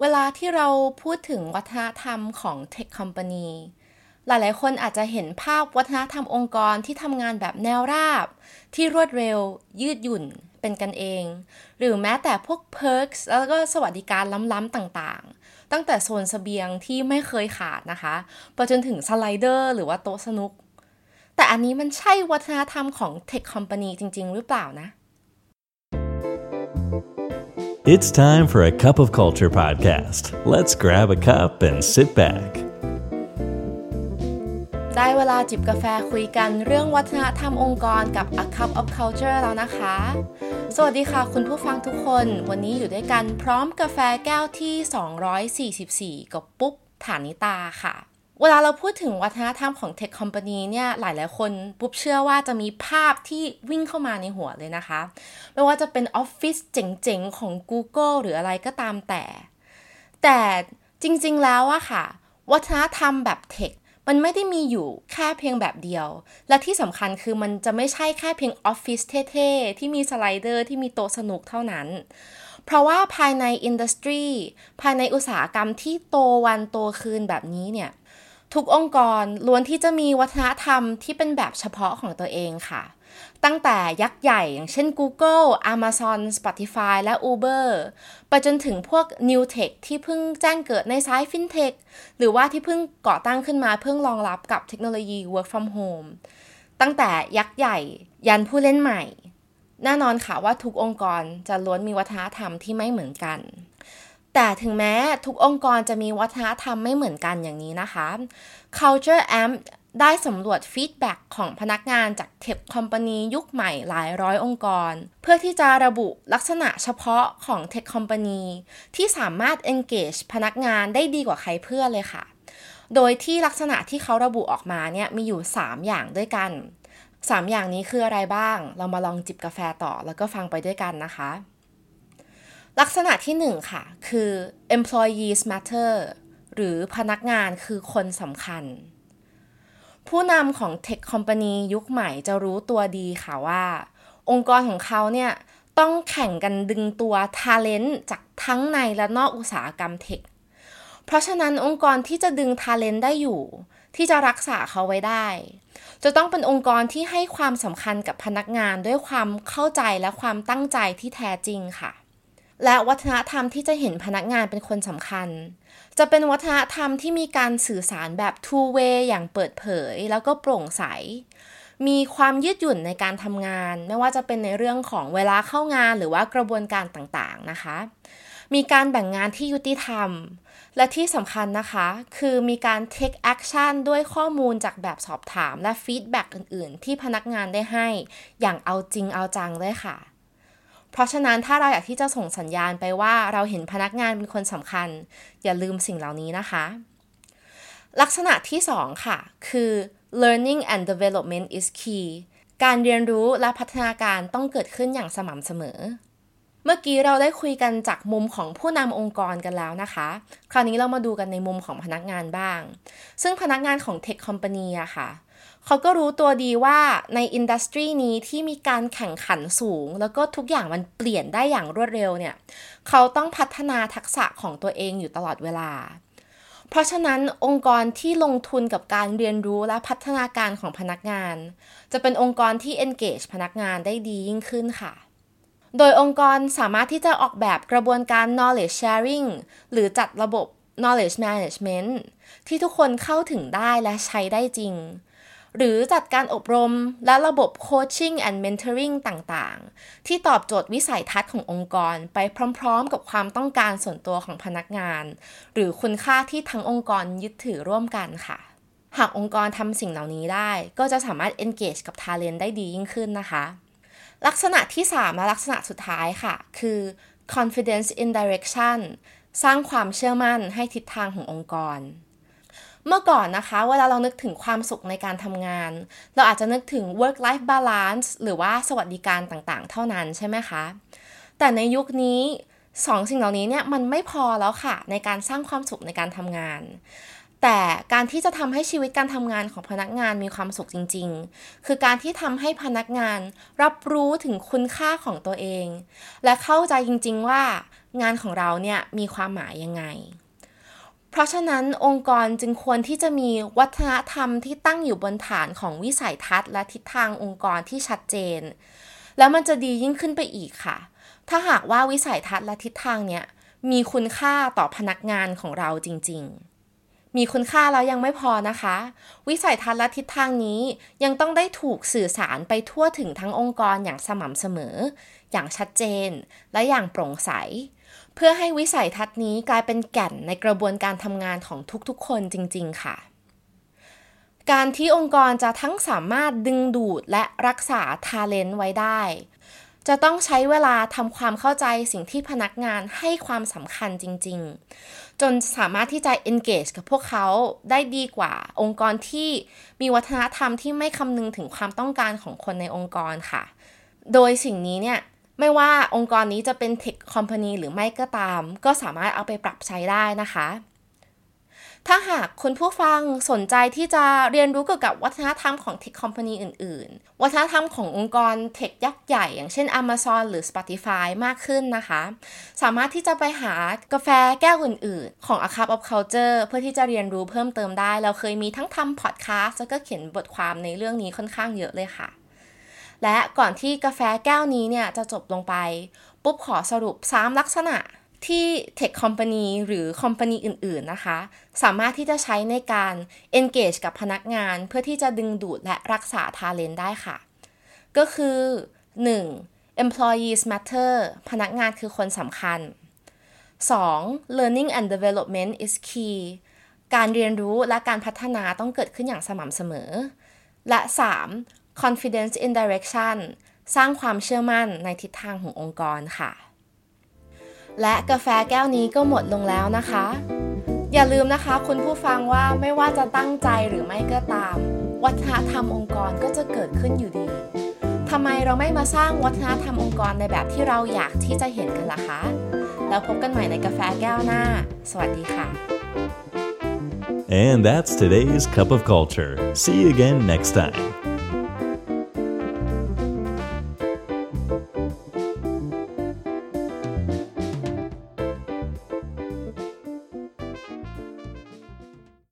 เวลาที่เราพูดถึงวัฒนธรรมของ Tech Company หลายๆ คนอาจจะเห็นภาพวัฒนธรรมองค์กรที่ทำงานแบบแนวราบ ที่รวดเร็ว ยืดหยุ่นเป็นกันเอง หรือแม้แต่พวก perks แล้วก็สวัสดิการล้ำๆต่างๆ ตั้งแต่โซนสเสบียงที่ไม่เคยขาดนะคะไปจนถึงสไลเดอร์หรือว่าโต๊ะสนุก แต่อันนี้มันใช่วัฒนธรรมของ Tech Company จริง ๆ หรือเปล่านะ It's time for a cup of culture podcast. Let's grab a cup and sit back. ได้เวลาจิบกาแฟคุยกันเรื่องวัฒนธรรมองค์กรกับ A Cup of Culture แล้วนะคะ สวัสดีค่ะคุณผู้ฟังทุกคน วันนี้อยู่ด้วยกันพร้อมกาแฟแก้วที่ 244 กับปุ๊บฐานิตาค่ะ เวลาเราพูดถึงวัฒนธรรมของ Tech Company เนี่ยหลายๆคนปุ๊บเชื่อว่าจะมีภาพที่วิ่งเข้ามาในหัวเลยนะคะ ไม่ว่าจะเป็นออฟฟิศเจ๋งๆ ของ Google หรืออะไรก็ตามแต่ แต่จริงๆแล้วอะค่ะ วัฒนธรรมแบบ tech มันไม่ได้มีอยู่แค่เพียงแบบเดียว และที่สำคัญคือมันจะไม่ใช่แค่เพียงออฟฟิศเท่ๆ ที่มี slider ที่มีโต๊ะสนุ๊กเท่านั้น เพราะว่าภายใน industry ภายในอุตสาหกรรมที่โตวันโตคืนแบบนี้เนี่ย ทุกองค์กรล้วนที่จะมีวัฒนธรรมที่เป็นแบบเฉพาะของตัวเองค่ะ ตั้งแต่ยักษ์ใหญ่อย่างเช่น Google Amazon Spotify และ Uber ไปจนถึงพวก New Tech ที่เพิ่งแจ้งเกิดในสาย FinTech หรือว่าที่เพิ่งก่อตั้งขึ้นมาเพื่อรองรับกับเทคโนโลยี Work from Home ตั้งแต่ยักษ์ใหญ่ยันผู้เล่นใหม่ แน่นอนค่ะว่าทุกองค์กรจะล้วนมีวัฒนธรรมที่ไม่เหมือนกัน แต่ถึงแม้ทุกองค์กรจะมีวัฒนธรรมไม่เหมือนกันอย่างนี้นะคะ Culture Amp ได้สำรวจฟีดแบ็ของพนักงานจากเทคคอมพานียุคใหม่หลายร้อยองค์กร เพื่อที่จะระบุลักษณะเฉพาะของเทคคอมพานีที่สามารถ engage พนักงานได้ดีกว่าใครเพื่อเลยค่ะ โดยที่ลักษณะที่เขาระบุออกมาเนี่ยมีอยู่ 3 อย่างด้วยกัน 3 อย่างนี้คืออะไรบ้าง เรามาลองจิบกาแฟต่อแล้วก็ฟังไปด้วยกันนะคะ ลักษณะที่หนึ่งค่ะ คือ employees matter หรือพนักงานคือคนสำคัญ ผู้นำของ Tech Company ยุคใหม่จะรู้ตัวดีค่ะว่า องค์กรของเขาเนี่ยต้องแข่งกันดึงตัว Talent จากทั้งในและนอกอุตสาหกรรมเทค เพราะฉะนั้นองค์กรที่จะดึง Talent ได้อยู่ ที่จะรักษาเขาไว้ได้ จะต้องเป็นองค์กรที่ให้ความสำคัญกับพนักงานด้วยความเข้าใจและความตั้งใจที่แท้จริงค่ะ และวัฒนธรรมที่จะเห็นพนักงานเป็นคนสำคัญ จะเป็นวัฒนธรรมที่มีการสื่อสารแบบ two way อย่างเปิดเผย แล้วก็โปร่งใส มีความยืดหยุ่นในการทำงาน ไม่ว่าจะเป็นในเรื่องของเวลาเข้างานหรือว่ากระบวนการต่างๆนะคะ มีการแบ่งงานที่ยุติธรรม และที่สำคัญนะคะ คือมีการ take action ด้วยข้อมูลจากแบบสอบถามและฟีดแบ็กอื่น ๆ ที่พนักงานได้ให้ อย่างเอาจริงเอาจังเลยค่ะ เพราะฉะนั้นถ้าเราอยากที่จะส่งสัญญาณไปว่าเราเห็นพนักงานเป็นคนสำคัญ อย่าลืมสิ่งเหล่านี้นะคะ ลักษณะที่ 2 ค่ะ คือ learning and development is key การเรียนรู้และพัฒนาการต้องเกิดขึ้นอย่างสม่ำเสมอ เมื่อกี้เราได้คุยกันจากมุมของผู้นำองค์กรกันแล้วนะคะ คราวนี้เรามาดูกันในมุมของพนักงานบ้าง ซึ่งพนักงานของ Tech Company อะค่ะ เขาก็รู้ตัวดีว่าในอินดัสทรีนี้ที่มีการแข่งขันสูง แล้วก็ทุกอย่างมันเปลี่ยนได้อย่างรวดเร็วเนี่ย เขาต้องพัฒนาทักษะของตัวเองอยู่ตลอดเวลา เพราะฉะนั้นองค์กรที่ลงทุนกับการเรียนรู้และพัฒนาการของพนักงาน จะเป็นองค์กรที่ engage พนักงานได้ดียิ่งขึ้นค่ะโดยองค์กรสามารถที่จะออกแบบกระบวนการ knowledge sharing หรือจัดระบบ knowledge management ที่ทุกคนเข้าถึงได้และใช้ได้จริง หรือจัดการอบรมและระบบโคชชิ่งแอนด์เมนเทอริงต่างๆ ที่ตอบโจทย์วิสัยทัศน์ขององค์กรไปพร้อมๆ กับความต้องการส่วนตัวของพนักงาน หรือคุณค่าที่ทั้งองค์กรยึดถือร่วมกันค่ะ หากองค์กรทำสิ่งเหล่านี้ได้ ก็จะสามารถ engage กับ talent ได้ดียิ่งขึ้นนะคะ ลักษณะที่ 3 และลักษณะสุดท้ายค่ะ คือ confidence in direction สร้างความเชื่อมั่นให้ทิศทางขององค์กร เมื่อก่อนนะคะ เวลาเรานึกถึงความสุขในการทำงาน เราอาจจะนึกถึง work life balance หรือว่าสวัสดิการต่างๆ เท่านั้นใช่ไหมคะ แต่ในยุคนี้สองสิ่งเหล่านี้เนี่ยมันไม่พอแล้วค่ะ ในการสร้างความสุขในการทำงาน แต่การที่จะทำให้ชีวิตการทำงานของพนักงานมีความสุขจริง ๆ คือการที่ทำให้พนักงานรับรู้ถึงคุณค่าของตัวเอง และเข้าใจจริง ๆ ว่างานของเราเนี่ยมีความหมายยังไง เพราะฉะนั้นองค์กรจึงควรที่จะมีวัฒนธรรมที่ตั้งอยู่บนฐานของวิสัยทัศน์ และทิศทางองค์กรที่ชัดเจน แล้วมันจะดียิ่งขึ้นไปอีกค่ะ ถ้าหากว่าวิสัยทัศน์และทิศทางเนี่ยมีคุณค่าต่อพนักงานของเราจริง ๆ มีคุณค่าแล้วยังไม่พอนะคะ วิสัยทัศน์และทิศทางนี้ยังต้องได้ถูกสื่อสารไปทั่วถึงทั้งองค์กรอย่างสม่ำเสมอ อย่างชัดเจน และอย่างโปร่งใส เพื่อให้วิสัยทัศน์นี้กลายเป็นแก่นในกระบวนการทำงานของทุกๆ คนจริง ๆ ค่ะ การที่องค์กรจะทั้งสามารถดึงดูดและรักษาทาเลนต์ไว้ได้ จะต้องใช้เวลาทำความเข้าใจสิ่งที่พนักงานให้ความสำคัญจริง ๆ จนสามารถที่จะ engage กับพวกเขาได้ดีกว่าองค์กรที่มีวัฒนธรรมที่ไม่คำนึงถึงความต้องการของคนในองค์กรค่ะ โดยสิ่งนี้เนี่ย ไม่ว่าองค์กรนี้จะเป็น tech company หรือไม่ก็ตาม ก็สามารถเอาไปปรับใช้ได้นะคะ ถ้าหากคุณผู้ฟังสนใจที่จะเรียนรู้เกี่ยวกับวัฒนธรรมของเทคคอมพานีอื่น ๆ วัฒนธรรมขององค์กรเทคยักษ์ใหญ่ อย่างเช่น Amazon หรือ Spotify มากขึ้นนะคะ สามารถที่จะไปหากาแฟแก้วอื่น ๆ ของ A Cup of Culture เพื่อที่จะเรียนรู้เพิ่มเติมได้ เราเคยมีทั้งทำพอดแคสต์แล้วก็เขียนบทความในเรื่องนี้ค่อนข้างเยอะเลยค่ะ และก่อนที่กาแฟแก้วนี้เนี่ยจะจบลงไป ปุ๊บขอสรุป 3 ลักษณะ ที่ Tech Company หรือ Company อื่น ๆ นะคะ สามารถที่จะใช้ในการ engage กับพนักงาน เพื่อที่จะดึงดูดและรักษา talent ได้ค่ะ ก็คือ 1. employees matter พนักงานคือคนสำคัญ 2. learning and development is key การเรียนรู้และการพัฒนาต้องเกิดขึ้นอย่างสม่ำเสมอ และ 3. confidence in direction สร้างความเชื่อมั่นในทิศทางขององค์กรค่ะ และกาแฟแก้วนี้ก็หมดลงแล้วนะคะ อย่าลืมนะคะ คุณผู้ฟังว่าไม่ว่าจะตั้งใจหรือไม่ก็ตาม วัฒนธรรมองค์กรก็จะเกิดขึ้นอยู่ดีทำไมเราไม่มาสร้างวัฒนธรรมองค์กรในแบบที่เราอยากที่จะเห็นกันล่ะคะ แล้วพบกันใหม่ในกาแฟแก้วหน้า สวัสดีค่ะ And that's today's cup of culture. See you again next time.